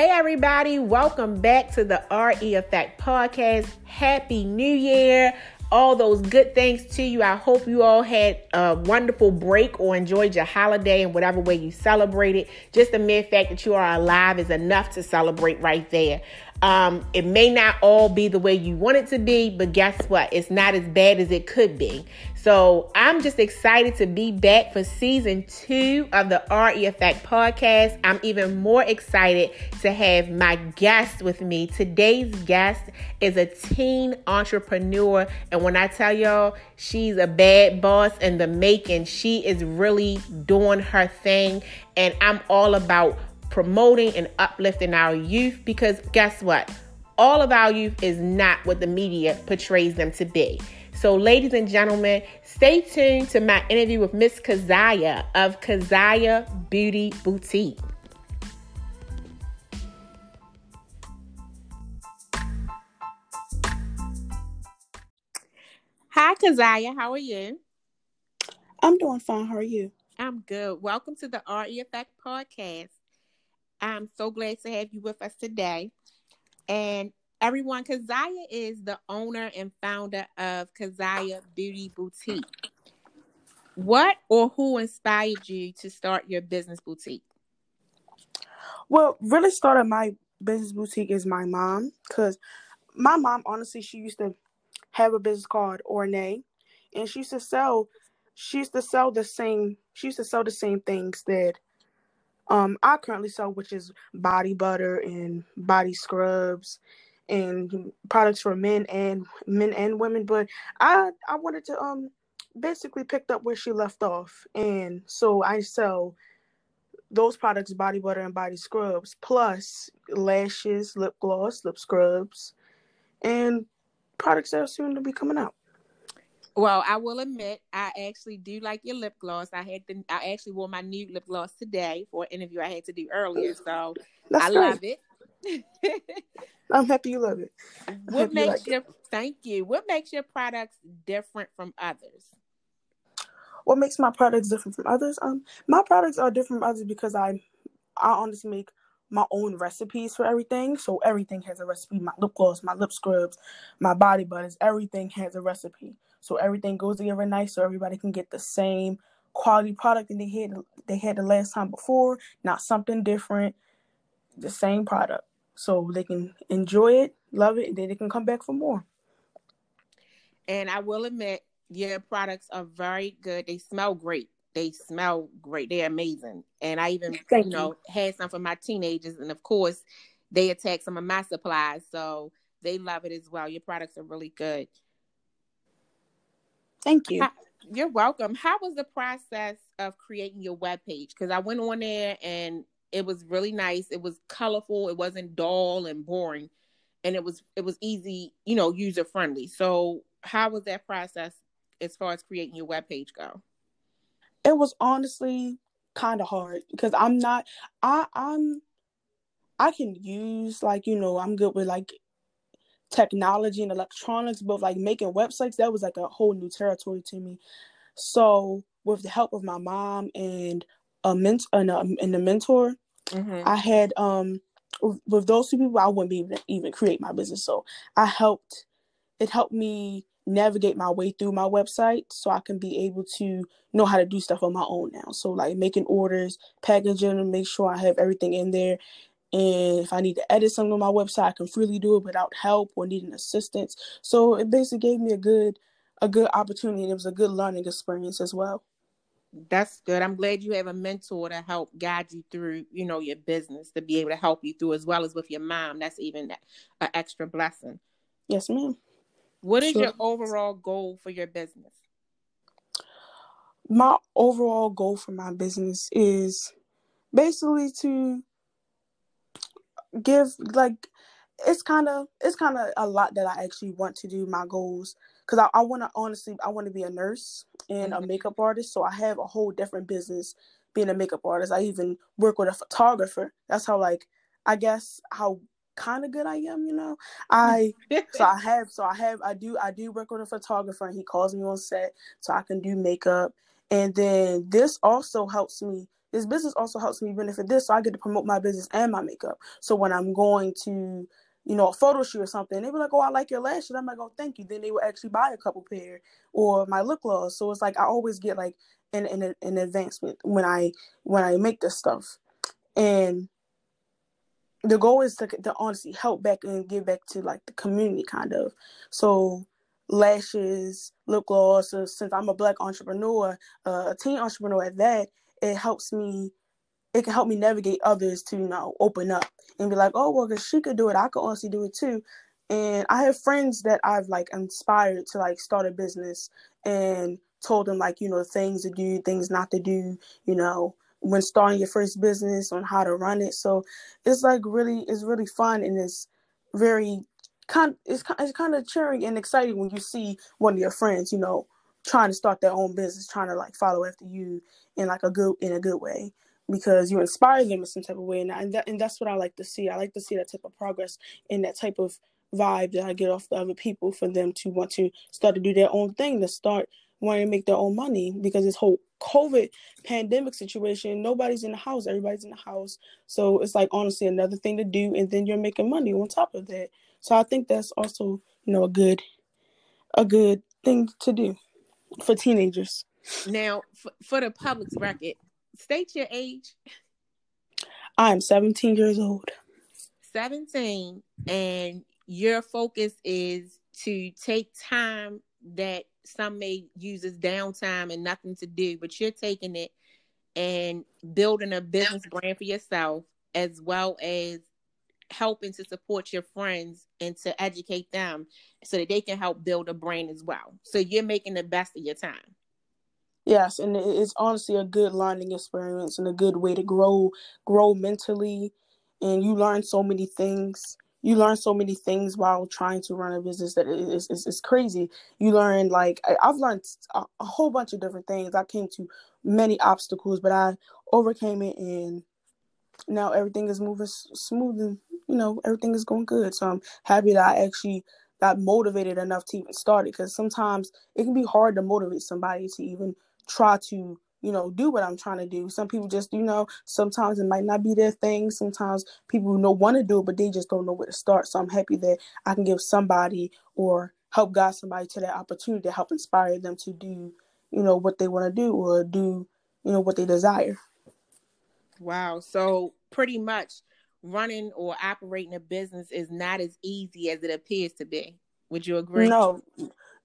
Hey, everybody, welcome back to the RE Effect Podcast. Happy New Year. All those good things to you. I hope you all had a wonderful break or enjoyed your holiday in whatever way you celebrated. Just the mere fact that you are alive is enough to celebrate right there. Um, it may not all be the way you want it to be, but guess what? It's not as bad as it could be. So I'm just excited to be back for season two of the RE Effect podcast. I'm even more excited to have my guest with me. Today's guest is a teen entrepreneur. And when I tell y'all, she's a bad boss in the making, she is really doing her thing. And I'm all about promoting and uplifting our youth because guess what? All of our youth is not what the media portrays them to be. So, ladies and gentlemen, stay tuned to my interview with Miss Keziah of Kazyah Beauty Boutique. Hi, Keziah. How are you? I'm doing fine. How are you? I'm good. Welcome to the RE Effect Podcast. I'm so glad to have you with us today. And everyone, Keziah is the owner and founder of Kazyah Beauty Boutique. What or who inspired you to start your business boutique? Well, really started my business boutique is my mom because my mom, honestly, she used to have a business called Ornay, and she used to sell. She used to sell the same. She used to sell the same things that um I currently sell, which is body butter and body scrubs and products for men and men and women. But I I wanted to um basically picked up where she left off, and so I sell those products, body butter and body scrubs, plus lashes, lip gloss, lip scrubs, and products that are soon to be coming out. Well, I will admit, I actually do like your lip gloss. I had to, I actually wore my new lip gloss today for an interview I had to do earlier, so That's I love it. I'm happy you love it. I'm what happy you makes like your thank you? What makes your products different from others? What makes my products different from others? Um, my products are different from others because I, I honestly make my own recipes for everything. So everything has a recipe. My lip gloss, my lip scrubs, my body butters, everything has a recipe. So everything goes together nice, so everybody can get the same quality product that they had they had the last time before, not something different, the same product. So they can enjoy it, love it, and then they can come back for more. And I will admit, your products are very good. They smell great. They smell great. They're amazing. And I even, Thank you know, had some for my teenagers, and of course, they attack some of my supplies, so they love it as well. Your products are really good. Thank you. How- You're welcome. How was the process of creating your webpage? Because I went on there and it was really nice. It was colorful. It wasn't dull and boring, and it was it was easy, you know, user friendly. So, how was that process as far as creating your web page go? it was honestly kind of hard because I'm not I I'm I can use like you know I'm good with like technology and electronics but like making websites that was like a whole new territory to me. So with the help of my mom and a ment and a, and a mentor, Mm-hmm. I had um with- with those two people I wouldn't be able to even create my business. So I helped it helped me navigate my way through my website so I can be able to know how to do stuff on my own now. So like making orders, packaging and make sure I have everything in there. And if I need to edit something on my website, I can freely do it without help or needing assistance. So it basically gave me a good a good opportunity and it was a good learning experience as well. That's good. I'm glad you have a mentor to help guide you through, you know, your business to be able to help you through as well as with your mom. That's even an extra blessing. Yes, ma'am. What is Sure. your overall goal for your business? my overall goal for my business is basically to give like it's kind of it's kind of a lot that I actually want to do my goals because I, I want to honestly I want to be a nurse and a Mhm. makeup artist so I have a whole different business being a makeup artist I even work with a photographer that's how like I guess how kind of good I am you know I so I have so I have I do I do work with a photographer and he calls me on set so I can do makeup and then this also helps me this business also helps me benefit this, so I get to promote my business and my makeup. So when I'm going to you know, a photo shoot or something. They were like, "Oh, I like your lashes." I'm like, "Oh, thank you." Then they would actually buy a couple pair or my lip gloss. So it's like I always get like an an, an advancement when I when I make this stuff, and the goal is to, to honestly help back and give back to like the community, kind of. So lashes, lip gloss. So since I'm a black entrepreneur, uh, a teen entrepreneur at that, it helps me it can help me navigate others to you know open up and be like, oh well, if she could do it, I could honestly do it too. And I have friends that I've like inspired to like start a business and told them like you know things to do, things not to do, you know when starting your first business on how to run it. So it's like really it's really fun and it's very kind it's it's kind of cheering and exciting when you see one of your friends you know trying to start their own business, trying to like follow after you in like a good in a good way because you inspire them in some type of way, and, I, and, that, and that's what I like to see. I like to see that type of progress and that type of vibe that I get off the other people for them to want to start to do their own thing, to start wanting to make their own money because this whole COVID pandemic situation, nobody's in the house, everybody's in the house. So it's like honestly another thing to do, and then you're making money on top of that. So I think that's also you know a good a good thing to do for teenagers. Now, for, for the public's record, state your age. I'm 17 years old. 17, and your focus is to take time that some may use as downtime and nothing to do, but you're taking it and building a business brand for yourself as well as helping to support your friends and to educate them so that they can help build a brand as well. So you're making the best of your time. Yes, and it's honestly a good learning experience and a good way to grow grow mentally and you learn so many things. You learn so many things while trying to run a business that is is, is crazy. You learn like I, have learned a, a whole bunch of different things. I came to many obstacles, but I overcame it and now everything is moving smooth and you know everything is going good. So I'm happy that I actually got motivated enough to even start it because sometimes it can be hard to motivate somebody to even try to you know do what i'm trying to do. Some people just you know sometimes it might not be their thing. Sometimes people know want to do it but they just don't know where to start. So i'm happy that i can give somebody or help guide somebody to that opportunity to help inspire them to do you know what they want to do or do you know what they desire. Wow. So pretty much running or operating a business is not as easy as it appears to be. Would you agree? No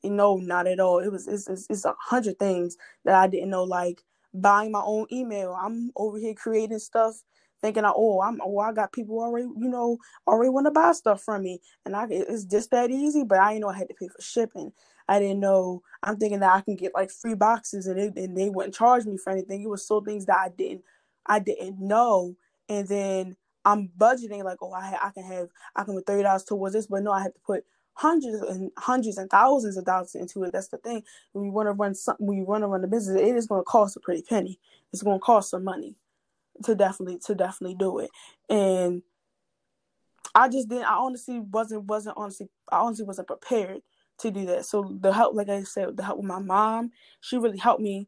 no, not at all. It was it's, it's, it's a hundred things that I didn't know, like buying my own email. I'm over here creating stuff, thinking, oh, I'm oh, I got people already, you know, already want to buy stuff from me, and I it's just that easy. But I didn't know I had to pay for shipping. I didn't know. I'm thinking that I can get like free boxes, and, it, and they wouldn't charge me for anything. It was so things that I didn't I didn't know, and then I'm budgeting like, oh, I I can have I can put thirty dollars towards this, but no, I have to put hundreds and hundreds and thousands of dollars into it. That's the thing. When you want to run something, when you want to run a business, it is going to cost a pretty penny. It's going to cost some money to definitely to definitely do it. And I just didn't. I honestly wasn't wasn't honestly. I honestly wasn't prepared to do that. So the help, like I said, the help with my mom, she really helped me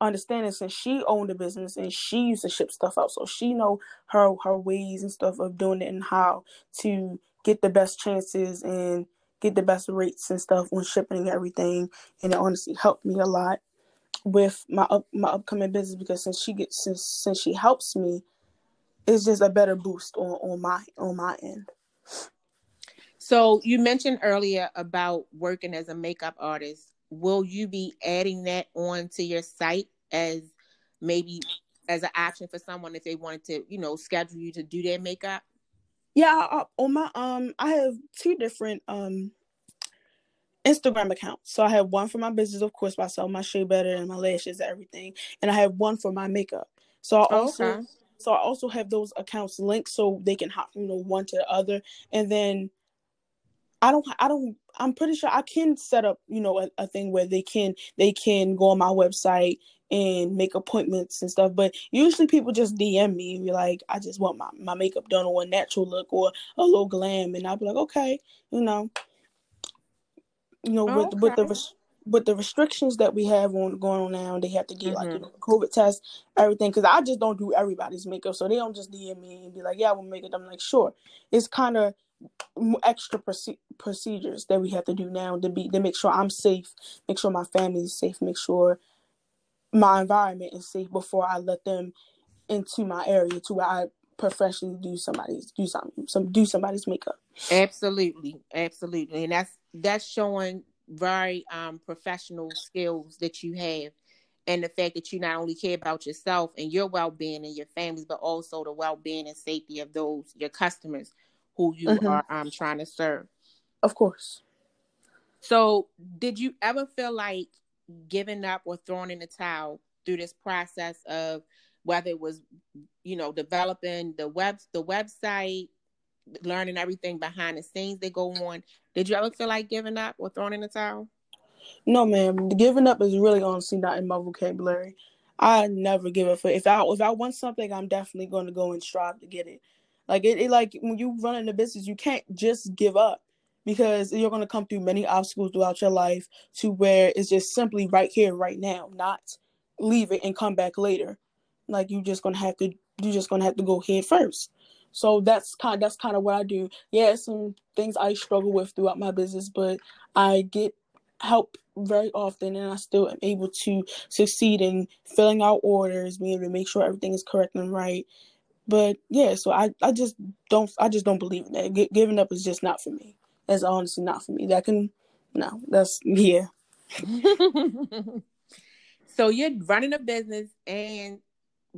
understand it since she owned a business and she used to ship stuff out so she know her her ways and stuff of doing it and how to get the best chances and get the best rates and stuff when shipping and everything. And it honestly helped me a lot with my up, my upcoming business because since she gets since since she helps me, it's just a better boost on on my on my end. So you mentioned earlier about working as a makeup artist. Will you be adding that on to your site as maybe as an option for someone if they wanted to, you know, schedule you to do their makeup? Yeah, I, on my um, I have two different um Instagram accounts. So I have one for my business, of course, by selling my shea butter and my lashes and everything, and I have one for my makeup. So I also, okay. so I also have those accounts linked so they can hop, you know, one to the other, and then I don't, I don't, I'm pretty sure I can set up, you know, a, a thing where they can, they can go on my website and make appointments and stuff. But usually people just DM me and be like, I just want my, my makeup done or a natural look or a little glam. And I'll be like, okay, you know, you know, oh, with, okay. with the, with the restrictions that we have on going on now, they have to get mm-hmm. like you know COVID test, everything. Because I just don't do everybody's makeup, so they don't just DM me and be like, "Yeah, I will make it." I'm like, "Sure." It's kind of extra proce- procedures that we have to do now to be to make sure I'm safe, make sure my family is safe, make sure my environment is safe before I let them into my area to where I professionally do somebody's do something some do somebody's makeup. Absolutely, absolutely, and that's that's showing very um, professional skills that you have and the fact that you not only care about yourself and your well-being and your families but also the well-being and safety of those your customers who you mm-hmm. are um, trying to serve of course so did you ever feel like giving up or throwing in the towel through this process of whether it was you know developing the web the website learning everything behind the scenes that go on. Did you ever feel like giving up or throwing in the towel? No, ma'am. Giving up is really honestly not in my vocabulary. I never give up. If I if I want something, I'm definitely going to go and strive to get it. Like it, it like when you run in a business, you can't just give up because you're going to come through many obstacles throughout your life to where it's just simply right here, right now, not leave it and come back later. Like you're just gonna have to, you're just gonna have to go head first. So that's kind that's kind of what I do. Yeah, some things I struggle with throughout my business, but I get help very often and I still am able to succeed in filling out orders, being able to make sure everything is correct and right. But yeah, so I, I just don't I just don't believe in that. G- giving up is just not for me. That's honestly not for me. That can no, that's yeah. so you're running a business and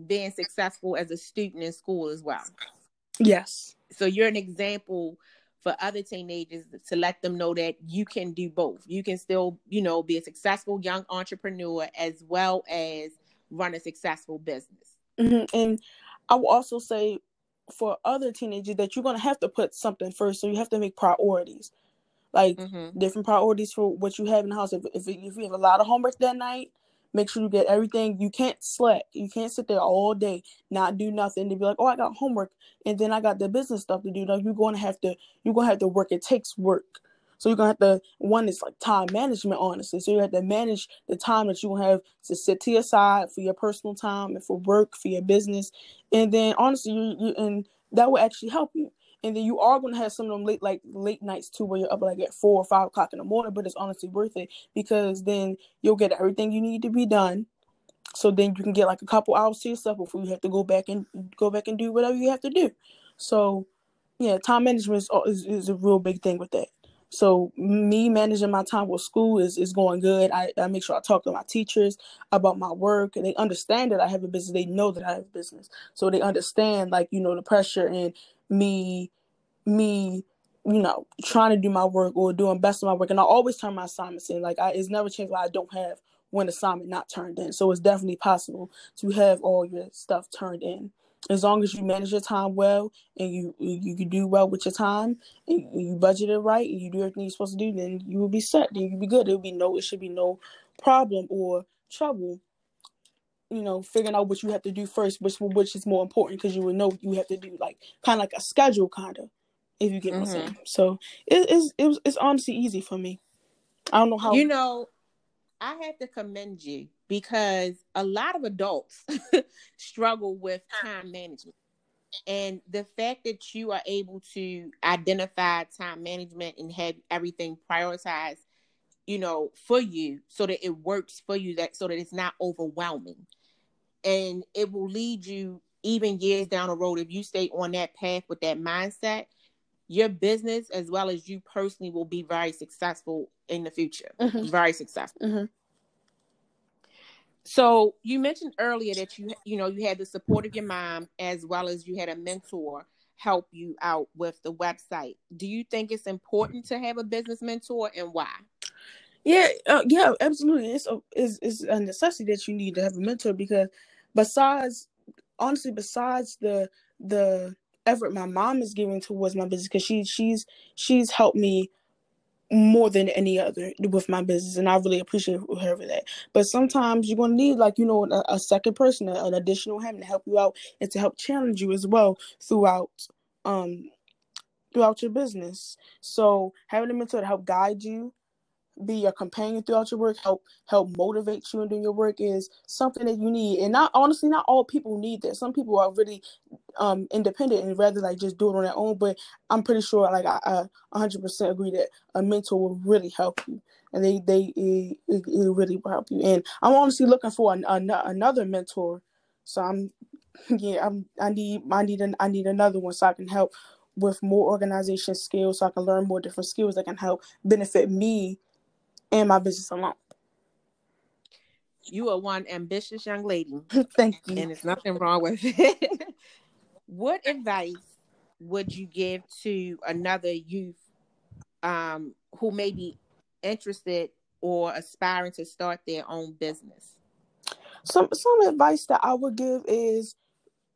being successful as a student in school as well. Yes. So you're an example for other teenagers to let them know that you can do both. You can still, you know, be a successful young entrepreneur as well as run a successful business. Mm-hmm. And I will also say for other teenagers that you're going to have to put something first. So you have to make priorities, like mm-hmm. different priorities for what you have in the house. If, if, if you have a lot of homework that night, Make sure you get everything. You can't slack. You can't sit there all day, not do nothing to be like, oh, I got homework and then I got the business stuff to do. No, you're gonna have to you're gonna have to work. It takes work. So you're gonna have to one is like time management, honestly. So you have to manage the time that you have to sit to your side for your personal time and for work, for your business. And then honestly you, you and that will actually help you and then you are to have some of them late like late nights too where you're up like at four or five o'clock in the morning but it's honestly worth it because then you'll get everything you need to be done so then you can get like a couple hours to yourself before you have to go back and go back and do whatever you have to do so yeah time management is, is, is a real big thing with that so me managing my time with school is, is going good. I, I make sure I talk to my teachers about my work and they understand that I have a business. They know that I have business. So they understand like, you know, the pressure and me me you know trying to do my work or doing best of my work and i always turn my assignments in like I, it's never changed why i don't have one assignment not turned in so it's definitely possible to have all your stuff turned in as long as you manage your time well and you you, you do well with your time and you budget it right and you do everything you're supposed to do then you will be set then you'll be good there'll be no it should be no problem or trouble you know, figuring out what you have to do first, which which is more important because you will know you have to do like kind of like a schedule, kind of, if you get mm-hmm. what I'm saying. Mm-hmm. So it, it's it was it's honestly easy for me. I don't know how. You know, I have to commend you because a lot of adults struggle with time management. And the fact that you are able to identify time management and have everything prioritized, you know, for you so that it works for you that so that it's not overwhelming and it will lead you even years down the road if you stay on that path with that mindset your business as well as you personally will be very successful in the future mm-hmm. very successful mm-hmm. So you mentioned earlier that you you know you had the support of your mom as well as you had a mentor help you out with the website. Do you think it's important to have a business mentor and why? Yeah uh, yeah absolutely. It's a, it's, it's a necessity that you need to have a mentor because besides honestly besides the the effort my mom is giving towards my business because she she's she's helped me more than any other with my business and i really appreciate her for that. But sometimes you're going to need like you know a, a second person an additional hand to help you out and to help challenge you as well throughout um throughout your business. So having a mentor to help guide you be your companion throughout your work, help help motivate you in doing your work is something that you need. And not honestly, not all people need that. Some people are really um independent and rather like just do it on their own. But I'm pretty sure like I, I 100% agree that a mentor will really help you, and they they it, it, really will help you. And I'm honestly looking for an, an, another mentor. So I'm yeah I'm I need I need an, I need another one so I can help with more organization skills so I can learn more different skills that can help benefit me and my business alone. You are one ambitious young lady. Thank you. And there's nothing wrong with it. what advice would you give to another youth um, who may be interested or aspiring to start their own business? Some some advice that I would give is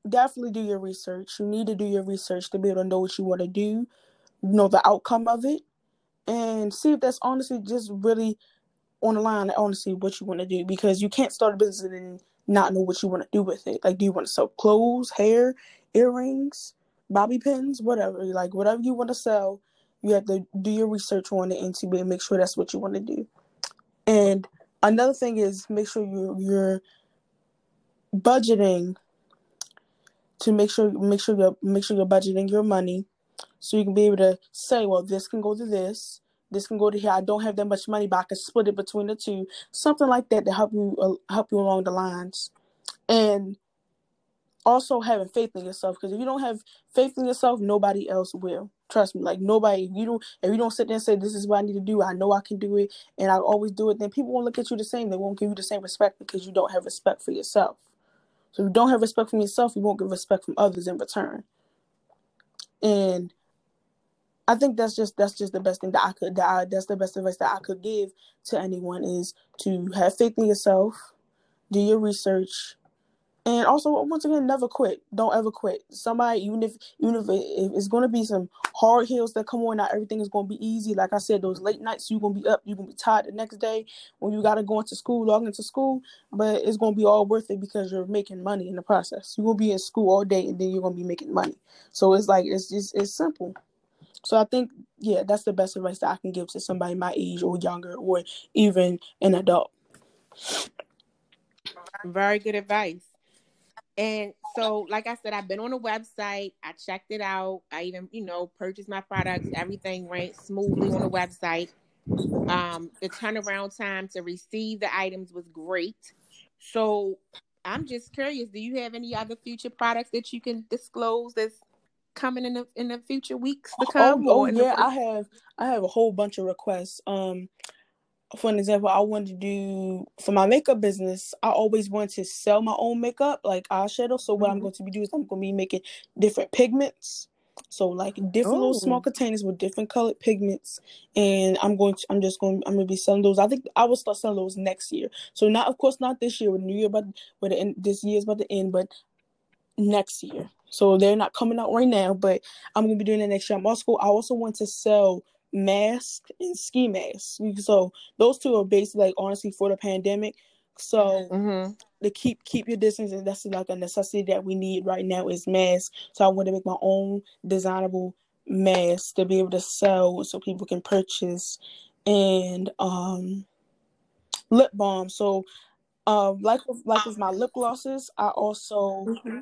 definitely do your research. You need to do your research to be able to know what you want to do, know the outcome of it, and see if that's honestly just really on the line. Honestly, what you want to do because you can't start a business and not know what you want to do with it. Like, do you want to sell clothes, hair, earrings, bobby pins, whatever? Like, whatever you want to sell, you have to do your research on it and to make sure that's what you want to do. And another thing is make sure you you're budgeting to make sure make sure you're make sure you're budgeting your money so you can be able to say, well, this can go to this, this can go to here. I don't have that much money, but I can split it between the two, something like that to help you uh, help you along the lines, and also having faith in yourself. Because if you don't have faith in yourself, nobody else will. Trust me, like nobody. If you don't, if you don't sit there and say, "This is what I need to do," I know I can do it, and I always do it. Then people won't look at you the same. They won't give you the same respect because you don't have respect for yourself. So if you don't have respect from yourself, you won't get respect from others in return. And I think that's just that's just the best thing that I could that I, that's the best advice that I could give to anyone is to have faith in yourself, do your research, and also once again never quit. Don't ever quit. Somebody even if even if, if it's going to be some hard hills that come on, not everything is going to be easy. Like I said, those late nights you're going to be up, you're going to be tired the next day when you got to go into school, log into school, but it's going to be all worth it because you're making money in the process. You're going to be in school all day and then you're going to be making money. So it's like it's just it's simple. So I think, yeah, that's the best advice that I can give to somebody my age or younger or even an adult. Very good advice. And so, like I said, I've been on the website. I checked it out. I even, you know, purchased my products. Everything went smoothly on the website. Um, the turnaround time to receive the items was great. So I'm just curious, do you have any other future products that you can disclose that's coming in the in the future weeks to oh, come? Oh, oh yeah, I have I have a whole bunch of requests. Um, for an example, I wanted to do for my makeup business. I always wanted to sell my own makeup, like eyeshadow. So what mm-hmm. I'm going to be doing is I'm going to be making different pigments. So like different little small oh. containers with different colored pigments, and I'm going to I'm just going I'm going to be selling those. I think I will start selling those next year. So not of course not this year with New Year, but with the end, this year's about to end, but next year. So they're not coming out right now, but I'm gonna be doing it next year. I'm also I also want to sell masks and ski mask. So those two are basically like honestly for the pandemic. So mm-hmm. to keep keep your distance and that's like a necessity that we need right now is masks. So I want to make my own designable masks to be able to sell so people can purchase and um lip balm. So um like with, like with my lip glosses, I also mm-hmm.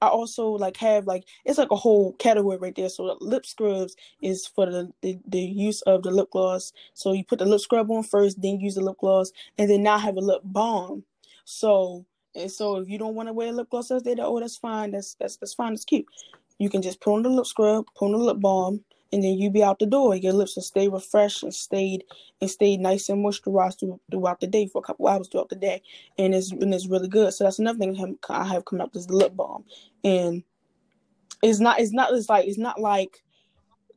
I also like have like it's like a whole category right there. So lip scrubs is for the, the, the use of the lip gloss. So you put the lip scrub on first, then use the lip gloss, and then now have a lip balm. So and so if you don't want to wear lip gloss as they oh that's fine, that's that's that's fine, it's cute. You can just put on the lip scrub, put on the lip balm, and then you be out the door. Your lips will stay refreshed and stayed and stayed nice and moisturized throughout the day for a couple hours throughout the day, and it's and it's really good. So that's another thing I have coming up this lip balm, and it's not it's not it's like it's not like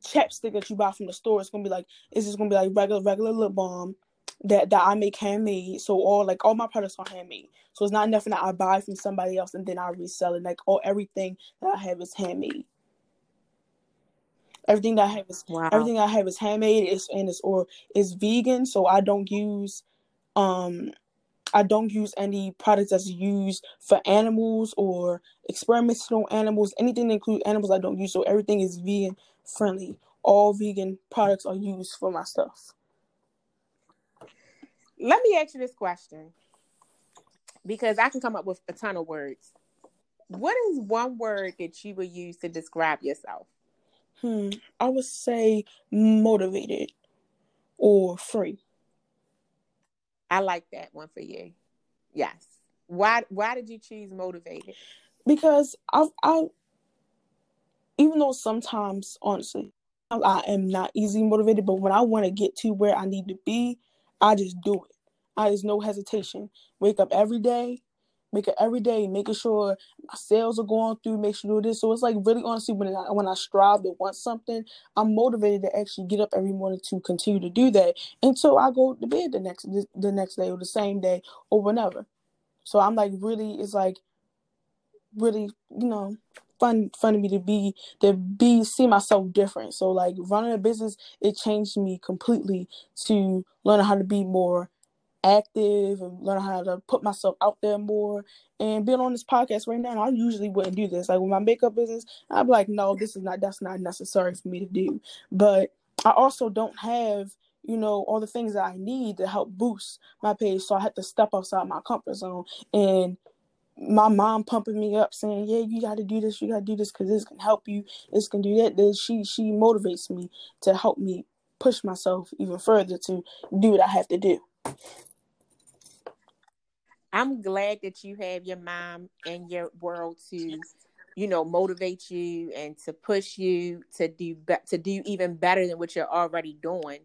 chapstick that you buy from the store. It's gonna be like it's just gonna be like regular regular lip balm that that I make handmade. So all like all my products are handmade. So it's not nothing that I buy from somebody else and then I resell it. Like all everything that I have is handmade. Everything that I have is wow. everything I have is handmade. It's and it's or is vegan. So I don't use um I don't use any products that's used for animals or experimental animals. Anything that include animals, I don't use. So everything is vegan friendly. All vegan products are used for my stuff. let me ask you this question because I can come up with a ton of words. What is one word that you would use to describe yourself? Hmm. I would say motivated or free. I like that one for you. Yes. Why why did you choose motivated? Because I I even though sometimes honestly I am not easily motivated, but when I want to get to where I need to be, I just do it. I just no hesitation. Wake up every day, make it every day, making sure my sales are going through, make sure do this. So it's like really honestly when I when I strive to want something, I'm motivated to actually get up every morning to continue to do that until I go to bed the next the next day or the same day or whenever. So I'm like really it's like really, you know, fun fun to me to be to be see myself different. So like running a business, it changed me completely to learn how to be more active and learn how to put myself out there more and being on this podcast right now i usually wouldn't do this. Like with my makeup business i'd be like no this is not that's not necessary for me to do. But i also don't have you know all the things that i need to help boost my page so i had to step outside my comfort zone. And my mom pumping me up saying yeah you got to do this you got to do this because this can help you this can do that. Then she she motivates me to help me push myself even further to do what i have to do I'm glad that you have your mom in your world to, you know, motivate you and to push you to do be- to do even better than what you're already doing,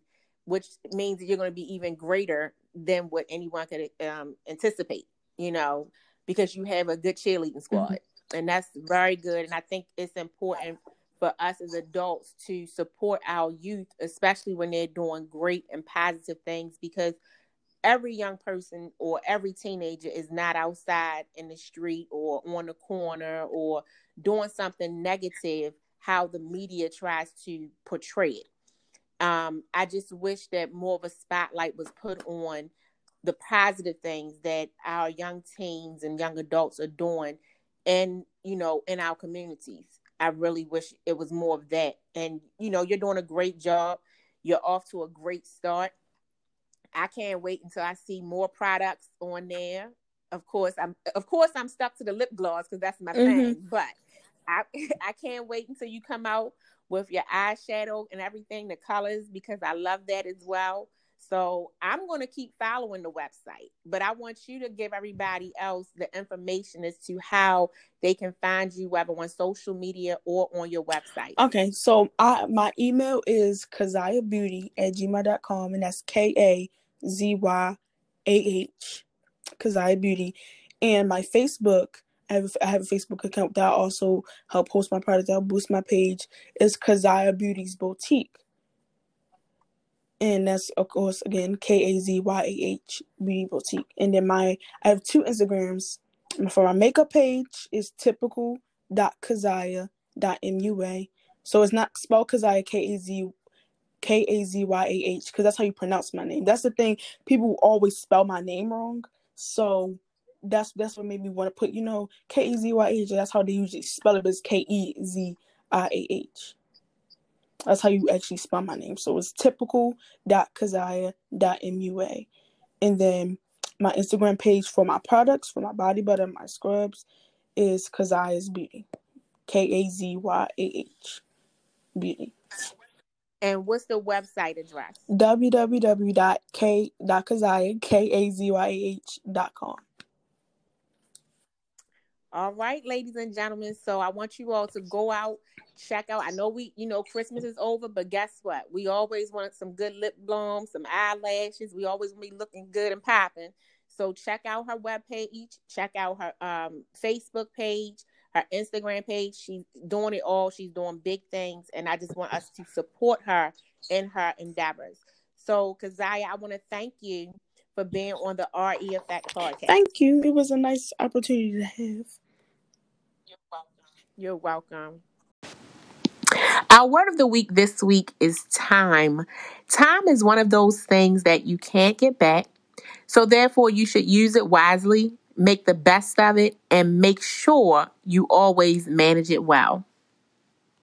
which means that you're going to be even greater than what anyone could um, anticipate. You know, because you have a good cheerleading mm-hmm. squad, mm-hmm. and that's very good. And I think it's important for us as adults to support our youth, especially when they're doing great and positive things, because every young person or every teenager is not outside in the street or on the corner or doing something negative how the media tries to portray it. Um, I just wish that more of a spotlight was put on the positive things that our young teens and young adults are doing and you know in our communities. I really wish it was more of that. And you know, you're doing a great job. You're off to a great start. I can't wait until I see more products on there. Of course, I'm of course I'm stuck to the lip gloss because that's my mm-hmm. thing. But I I can't wait until you come out with your eyeshadow and everything, the colors, because I love that as well. So I'm going to keep following the website, but I want you to give everybody else the information as to how they can find you, whether on social media or on your website. Okay, so I, my email is kazyah at gmail.com, and that's K A Z Y A H, Kazyah Beauty. And my Facebook, I have, have a Facebook account that I also help post my products, I'll boost my page, is Kazyah Beauty's Boutique and that's of course again K A Z Y A H Beauty Boutique. And then my I have two Instagrams. For my makeup page is typical dot Kaziah dot M U A. So it's not spelled Kaziah K A Z K A Z Y A H because that's how you pronounce my name. That's the thing. People always spell my name wrong. So that's that's what made me want to put, you know, K A Z Y A H. That's how they usually spell it, but it's K E Z I A H. That's how you actually spell my name. So it's typical dot dot mua, and then my Instagram page for my products, for my body butter, my scrubs, is Kazyah's Beauty, K A Z Y A H, Beauty. And what's the website address? www.k.kaziah.com. All right, ladies and gentlemen. So I want you all to go out, check out. I know we, you know, Christmas is over, but guess what? We always want some good lip balm, some eyelashes. We always want to be looking good and popping. So check out her webpage, check out her um, Facebook page, her Instagram page. She's doing it all. She's doing big things, and I just want us to support her in her endeavors. So, Keziah, I want to thank you for being on the RE Effect podcast. Thank you. It was a nice opportunity to have. You're welcome. You're welcome. Our word of the week this week is time. Time is one of those things that you can't get back. So, therefore, you should use it wisely, make the best of it, and make sure you always manage it well.